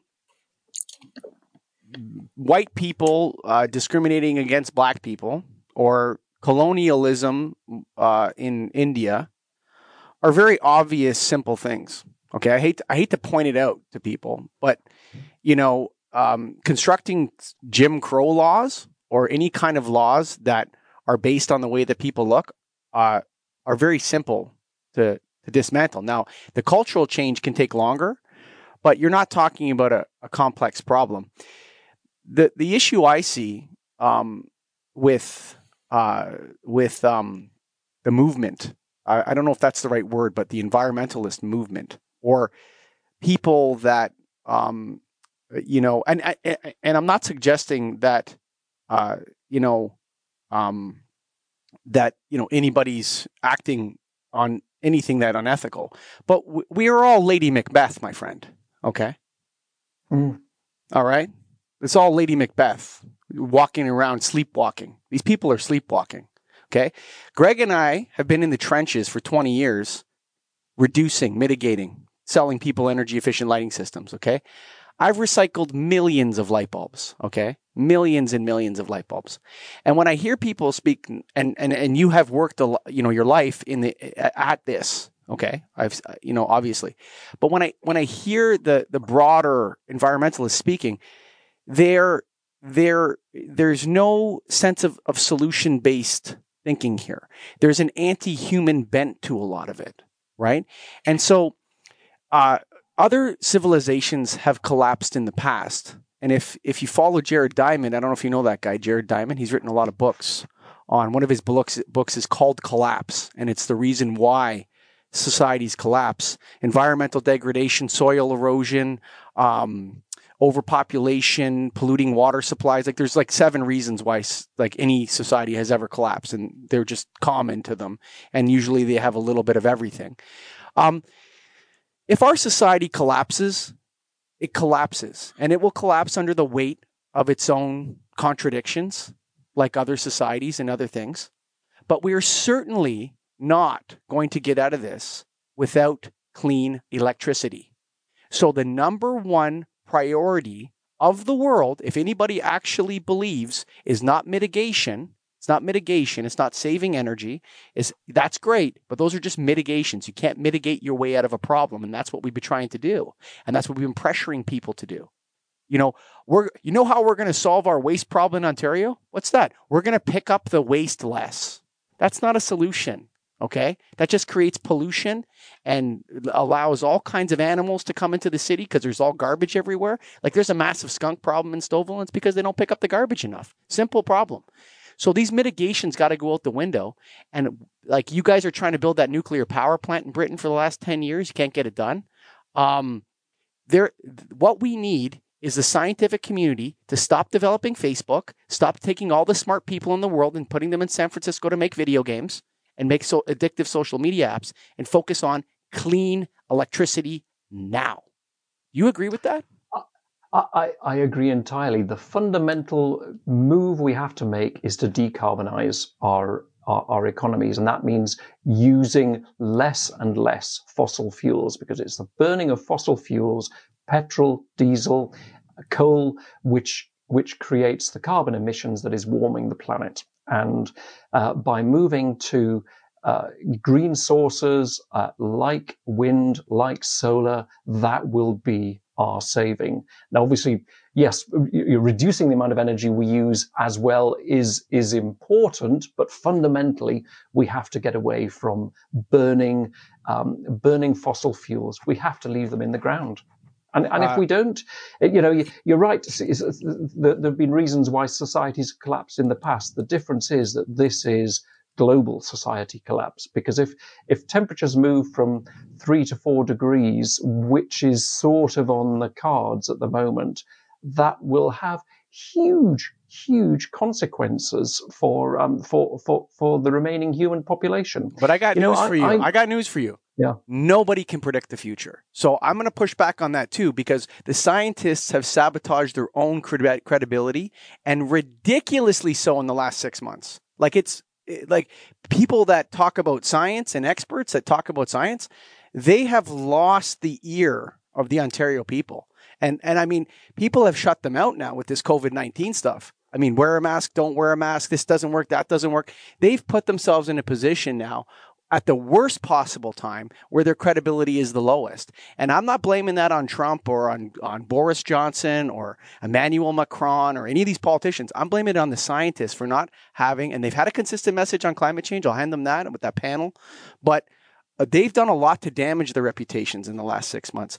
white people uh, discriminating against black people or colonialism uh, in India are very obvious, simple things. Okay, I hate to, I hate to point it out to people, but you know, um, constructing Jim Crow laws or any kind of laws that are based on the way that people look uh, are very simple to, to dismantle. Now, the cultural change can take longer, but you're not talking about a, a complex problem. The the issue I see um, with uh, with um, the movement, I, I don't know if that's the right word, but the environmentalist movement or people that um, you know, and and I'm not suggesting that, uh, you know, um, that you know anybody's acting on anything that unethical, but we are all Lady Macbeth, my friend. Okay,
mm.
all right. It's all Lady Macbeth walking around sleepwalking. These people are sleepwalking. Okay, Greg and I have been in the trenches for 20 years, reducing, mitigating, selling people energy efficient lighting systems. Okay. I've recycled millions of light bulbs, okay? Millions and millions of light bulbs. And when I hear people speak and and and you have worked a you know your life in the at this, okay? I've you know obviously. But when I when I hear the the broader environmentalists speaking, there there there's no sense of of solution based thinking here. There's an anti-human bent to a lot of it, right? And so uh, other civilizations have collapsed in the past. And if if you follow Jared Diamond, I don't know if you know that guy, Jared Diamond. He's written a lot of books on one of his books. Books is called Collapse, and it's the reason why societies collapse: environmental degradation, soil erosion, um, overpopulation, polluting water supplies. Like there's like seven reasons why like any society has ever collapsed, and they're just common to them. And usually they have a little bit of everything. Um, if our society collapses, it collapses and it will collapse under the weight of its own contradictions, like other societies and other things. But we are certainly not going to get out of this without clean electricity. So, the number one priority of the world, if anybody actually believes, is not mitigation, it's not mitigation. It's not saving energy. Is that's great, but those are just mitigations. You can't mitigate your way out of a problem, and that's what we've been trying to do, and that's what we've been pressuring people to do. You know, we're you know how we're going to solve our waste problem in Ontario? What's that? We're going to pick up the waste less. That's not a solution. Okay, that just creates pollution and allows all kinds of animals to come into the city because there's all garbage everywhere. Like there's a massive skunk problem in Stouffville, and it's because they don't pick up the garbage enough. Simple problem. So these mitigations got to go out the window. And like you guys are trying to build that nuclear power plant in Britain for the last 10 years, you can't get it done. Um, there, what we need is the scientific community to stop developing Facebook, stop taking all the smart people in the world and putting them in San Francisco to make video games, and make so addictive social media apps and focus on clean electricity now. You agree with that?
I, I, agree entirely. The fundamental move we have to make is to decarbonize our, our, our economies, and that means using less and less fossil fuels because it's the burning of fossil fuels, petrol, diesel, coal, which which creates the carbon emissions that is warming the planet. And uh, by moving to uh, green sources uh, like wind, like solar, that will be our saving. Now, obviously, yes, reducing the amount of energy we use as well is is important, but fundamentally, we have to get away from burning um, burning fossil fuels. We have to leave them in the ground. And, and uh, if we don't, you know, you're right. There have been reasons why societies collapsed in the past. The difference is that this is global society collapse because if if temperatures move from three to four degrees, which is sort of on the cards at the moment, that will have huge huge consequences for um for for for the remaining human population.
But I got you news know, for I, you. I, I got news for you.
Yeah.
Nobody can predict the future. So I'm going to push back on that too because the scientists have sabotaged their own credibility and ridiculously so in the last 6 months. Like it's like people that talk about science and experts that talk about science, they have lost the ear of the Ontario people. And and I mean, people have shut them out now with this COVID-19 stuff. I mean, wear a mask, don't wear a mask, this doesn't work, that doesn't work. They've put themselves in a position now at the worst possible time where their credibility is the lowest. And I'm not blaming that on Trump or on, on Boris Johnson or Emmanuel Macron or any of these politicians. I'm blaming it on the scientists for not having, and they've had a consistent message on climate change. I'll hand them that with that panel. But uh, they've done a lot to damage their reputations in the last six months.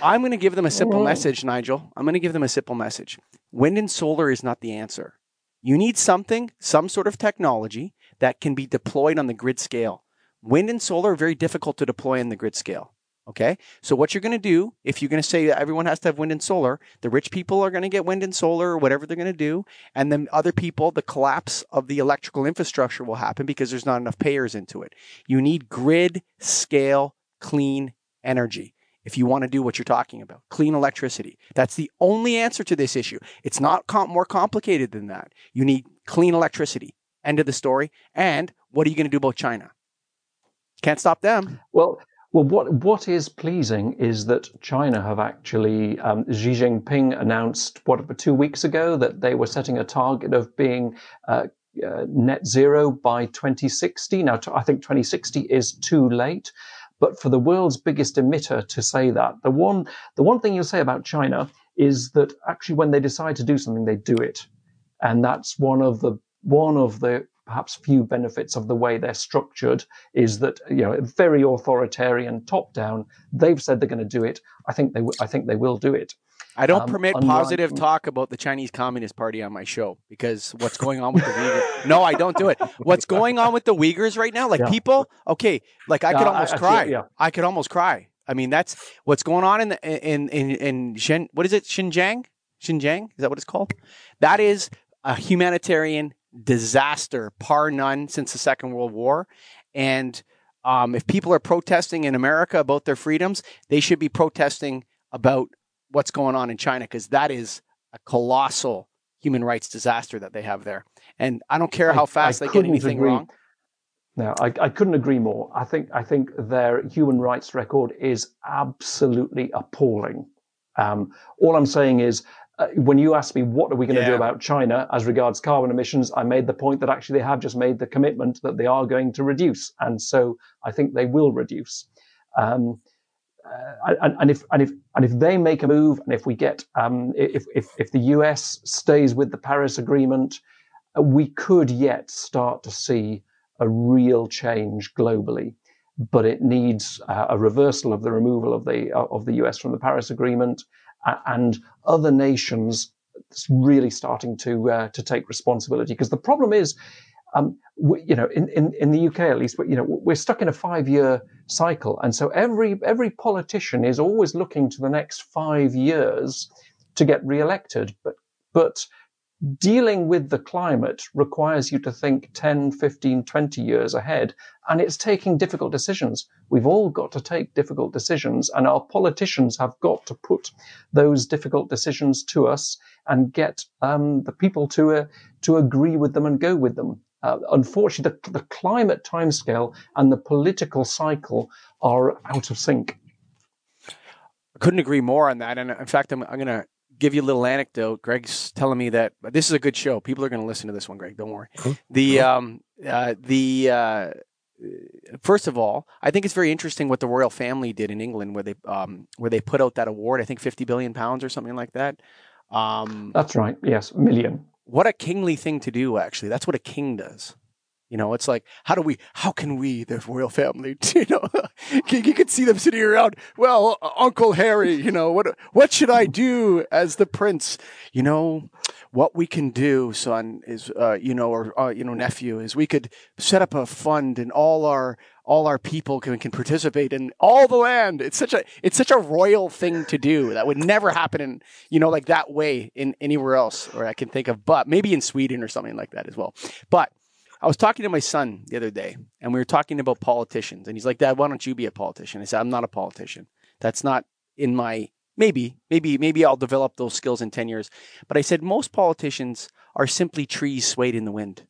I'm going to give them a simple message, Nigel. I'm going to give them a simple message. Wind and solar is not the answer. You need something, some sort of technology that can be deployed on the grid scale. Wind and solar are very difficult to deploy on the grid scale. Okay. So what you're going to do, if you're going to say that everyone has to have wind and solar, the rich people are going to get wind and solar or whatever they're going to do. And then other people, the collapse of the electrical infrastructure will happen because there's not enough payers into it. You need grid scale clean energy if you want to do what you're talking about clean electricity. That's the only answer to this issue. It's not com- more complicated than that. You need clean electricity. End of the story. And what are you going to do about China? Can't stop them.
Well, well, what what is pleasing is that China have actually um, Xi Jinping announced what two weeks ago that they were setting a target of being uh, uh, net zero by 2060. Now, I think 2060 is too late, but for the world's biggest emitter to say that, the one the one thing you'll say about China is that actually when they decide to do something, they do it, and that's one of the one of the perhaps few benefits of the way they're structured is that you know very authoritarian top down they've said they're going to do it. I think they i think they will do it
I don't um, permit unlike... positive talk about the Chinese Communist Party on my show because what's going on with the Uyghurs? no, I don't do it. What's going on with the Uyghurs right now? Like yeah. people, okay, like I could almost I, cry. I, yeah. I could almost cry. I mean, that's what's going on in the in in in Shen, what is it? Xinjiang? Xinjiang? Is that what it's called? That is a humanitarian disaster, par none, since the Second World War. And um, if people are protesting in America about their freedoms, they should be protesting about what's going on in China because that is a colossal human rights disaster that they have there. And I don't care how fast I, I they get anything
agree.
wrong.
No, I, I couldn't agree more. I think I think their human rights record is absolutely appalling. Um, all I'm saying is uh, when you asked me what are we going to yeah. do about China as regards carbon emissions, I made the point that actually they have just made the commitment that they are going to reduce, and so I think they will reduce. Um, uh, and, and, if and if and if they make a move, and if we get um, if, if if the US stays with the Paris Agreement, uh, we could yet start to see a real change globally. But it needs uh, a reversal of the removal of the of the US from the Paris Agreement and other nations really starting to uh, to take responsibility. Because the problem is, um, we, you know, in, in, in the UK at least, you know, we're stuck in a five year cycle, and so every every politician is always looking to the next five years to get re-elected. But but dealing with the climate requires you to think 10, 15, 20 years ahead, and it's taking difficult decisions. We've all got to take difficult decisions, and our politicians have got to put those difficult decisions to us and get um, the people to uh, to agree with them and go with them. Uh, unfortunately, the, the climate timescale and the political cycle are out of sync.
I couldn't agree more on that. And in fact, I'm, I'm going to give you a little anecdote. Greg's telling me that this is a good show. People are going to listen to this one, Greg. Don't worry. Cool. The um, uh, the uh, first of all, I think it's very interesting what the royal family did in England, where they um, where they put out that award. I think fifty billion pounds or something like that.
Um, That's right. Yes, million.
What a kingly thing to do. Actually, that's what a king does. You know, it's like, how do we, how can we, the royal family, you know, you could see them sitting around. Well, Uncle Harry, you know, what, what should I do as the prince? You know, what we can do, son, is, uh, you know, or, uh, you know, nephew, is we could set up a fund and all our, all our people can, can participate in all the land. It's such a, it's such a royal thing to do that would never happen in, you know, like that way in anywhere else, or I can think of, but maybe in Sweden or something like that as well. But, I was talking to my son the other day, and we were talking about politicians, and he's like, "Dad, why don't you be a politician?" I said, "I'm not a politician. That's not in my maybe, maybe, maybe I'll develop those skills in ten years." But I said most politicians are simply trees swayed in the wind.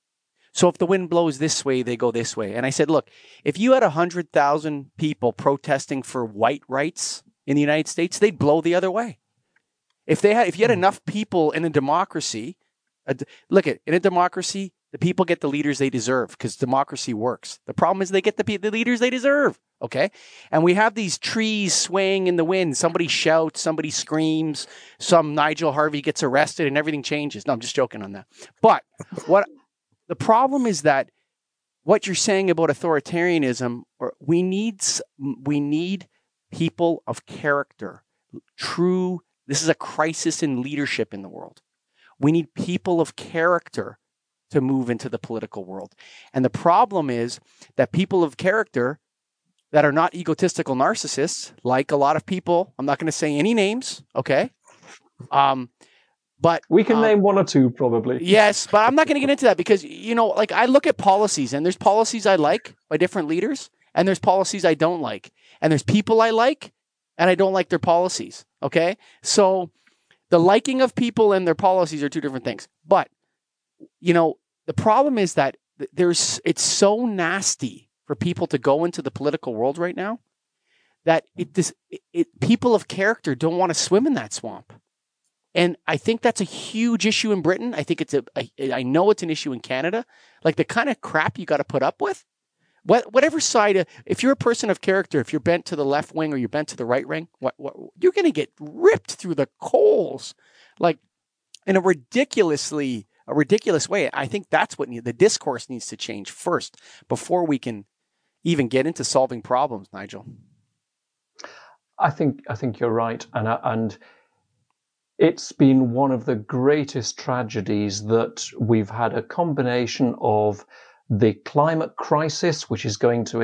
So if the wind blows this way, they go this way. And I said, look, if you had 100,000 people protesting for white rights in the United States, they'd blow the other way. If they had if you had hmm. enough people in a democracy, a, look at in a democracy, the people get the leaders they deserve because democracy works. The problem is they get the, the leaders they deserve. Okay. And we have these trees swaying in the wind. Somebody shouts, somebody screams, some Nigel Harvey gets arrested and everything changes. No, I'm just joking on that. But what the problem is that what you're saying about authoritarianism, or we need, we need people of character, true. This is a crisis in leadership in the world. We need people of character to move into the political world. And the problem is that people of character that are not egotistical narcissists, like a lot of people, I'm not going to say any names, okay? Um, but
we can
um,
name one or two probably.
Yes, but I'm not going to get into that because you know, like I look at policies and there's policies I like by different leaders and there's policies I don't like. And there's people I like and I don't like their policies, okay? So the liking of people and their policies are two different things. But you know, the problem is that there's it's so nasty for people to go into the political world right now that it, mm. this, it, it people of character don't want to swim in that swamp. And I think that's a huge issue in Britain. I think it's a, I, I know it's an issue in Canada. Like the kind of crap you got to put up with. What, whatever side, of, if you're a person of character, if you're bent to the left wing or you're bent to the right wing, what, what, you're going to get ripped through the coals, like in a ridiculously a ridiculous way. I think that's what need, the discourse needs to change first before we can even get into solving problems, Nigel.
I think I think you're right, and uh, and it's been one of the greatest tragedies that we've had a combination of the climate crisis, which is going to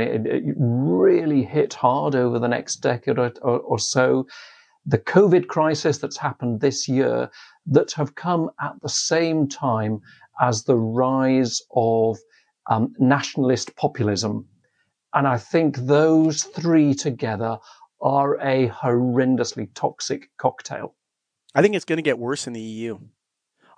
really hit hard over the next decade or, or, or so, the COVID crisis that's happened this year, that have come at the same time as the rise of um, nationalist populism. And I think those three together are a horrendously toxic cocktail.
I think it's going to get worse in the EU.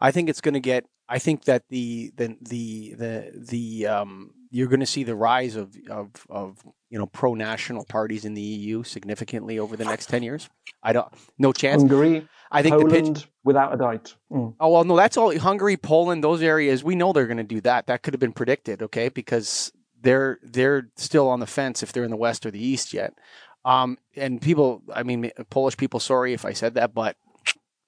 I think it's going to get. I think that the the the the the um, you're going to see the rise of of of you know pro national parties in the EU significantly over the next ten years. I don't no chance.
Hungary,
I think
Poland,
the pitch,
without a doubt.
Mm. Oh well, no, that's all Hungary, Poland, those areas. We know they're going to do that. That could have been predicted, okay, because they're they're still on the fence if they're in the west or the east yet. Um, and people, I mean, Polish people, sorry if I said that, but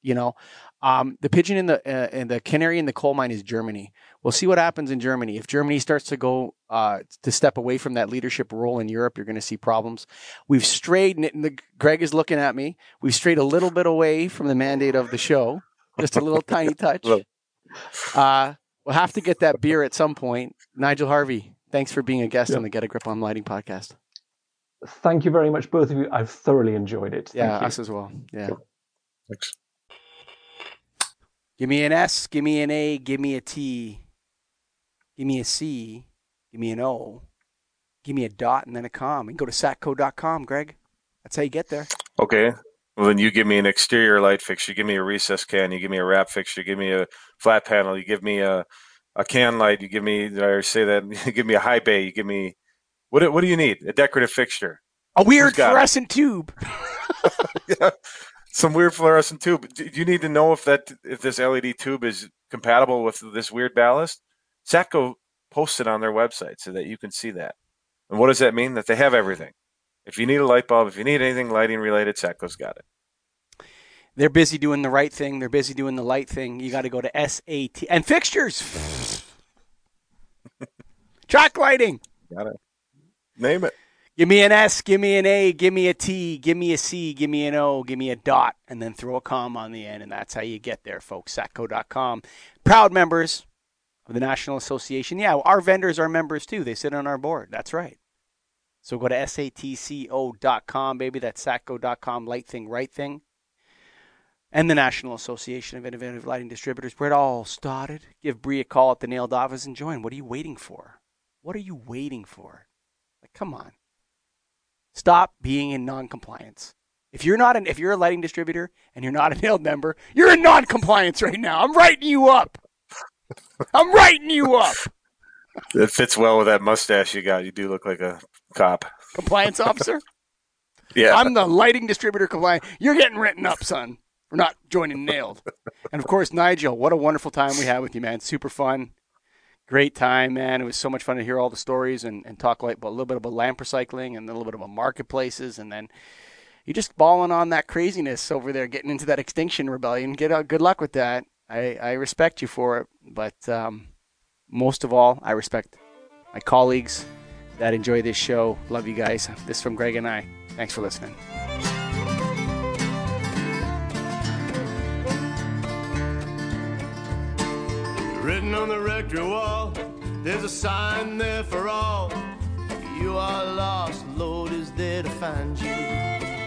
you know, um, the pigeon in the uh, and the canary in the coal mine is Germany. We'll see what happens in Germany. If Germany starts to go uh, to step away from that leadership role in Europe, you're going to see problems. We've strayed. The, Greg is looking at me. We've strayed a little bit away from the mandate of the show, just a little tiny touch. Uh, we'll have to get that beer at some point. Nigel Harvey, thanks for being a guest on the Get a Grip on Lighting podcast.
Thank you very much, both of you. I've thoroughly enjoyed it.
Thank yeah, you. us as well. Yeah.
Thanks
Give me an S, give me an A, give me a T, give me a C, give me an O, give me a dot, and then a com. And go to satco.com, Greg. That's how you get there.
Okay. Well, then you give me an exterior light fixture, you give me a recess can, you give me a wrap fixture, you give me a flat panel, you give me a, a can light, you give me, did I say that? You give me a high bay, you give me, what, what do you need? A decorative fixture.
A weird
Who's it?
fluorescent tube.
yeah. Some weird fluorescent tube. Do you need to know if that if this LED tube is compatible with this weird ballast? Satco posted on their website so that you can see that. And what does that mean? That they have everything. If you need a light bulb, if you need anything lighting related, Satco's got it.
They're busy doing the right thing. They're busy doing the light thing. You got to go to SAT and fixtures. Track lighting.
Got it. Name it.
Give me an S, give me an A, give me a T, give me a C, give me an O, give me a dot, and then throw a comma on the end, and that's how you get there, folks. Satco.com. Proud members of the National Association. Yeah, our vendors are members too. They sit on our board. That's right. So go to satco.com, baby. That's satco.com. Light thing, right thing. And the National Association of Innovative Lighting Distributors, where it all started. Give Bree a call at the NAILD office and join. What are you waiting for? What are you waiting for? Like, come on. Stop being in non-compliance. If you're not an if you're a lighting distributor and you're not a NAILD member, you're in non-compliance right now. I'm writing you up. I'm writing you up.
It fits well with that mustache you got. You do look like a cop.
Compliance officer.
Yeah.
I'm the lighting distributor compliant. You're getting written up, son. We're not joining NAILD. And of course, Nigel, what a wonderful time we had with you, man. Super fun. Great time, man. It was so much fun to hear all the stories and, and talk like a little bit about lamp recycling and a little bit about marketplaces and then you're just balling on that craziness over there, getting into that extinction rebellion. Get out. Good luck with that. I, I respect you for it, but um, most of all, I respect my colleagues that enjoy this show. Love you guys. This from Greg and I. Thanks for listening.
Written on the rectory wall, there's a sign there for all. You are lost, Lord is there to find you.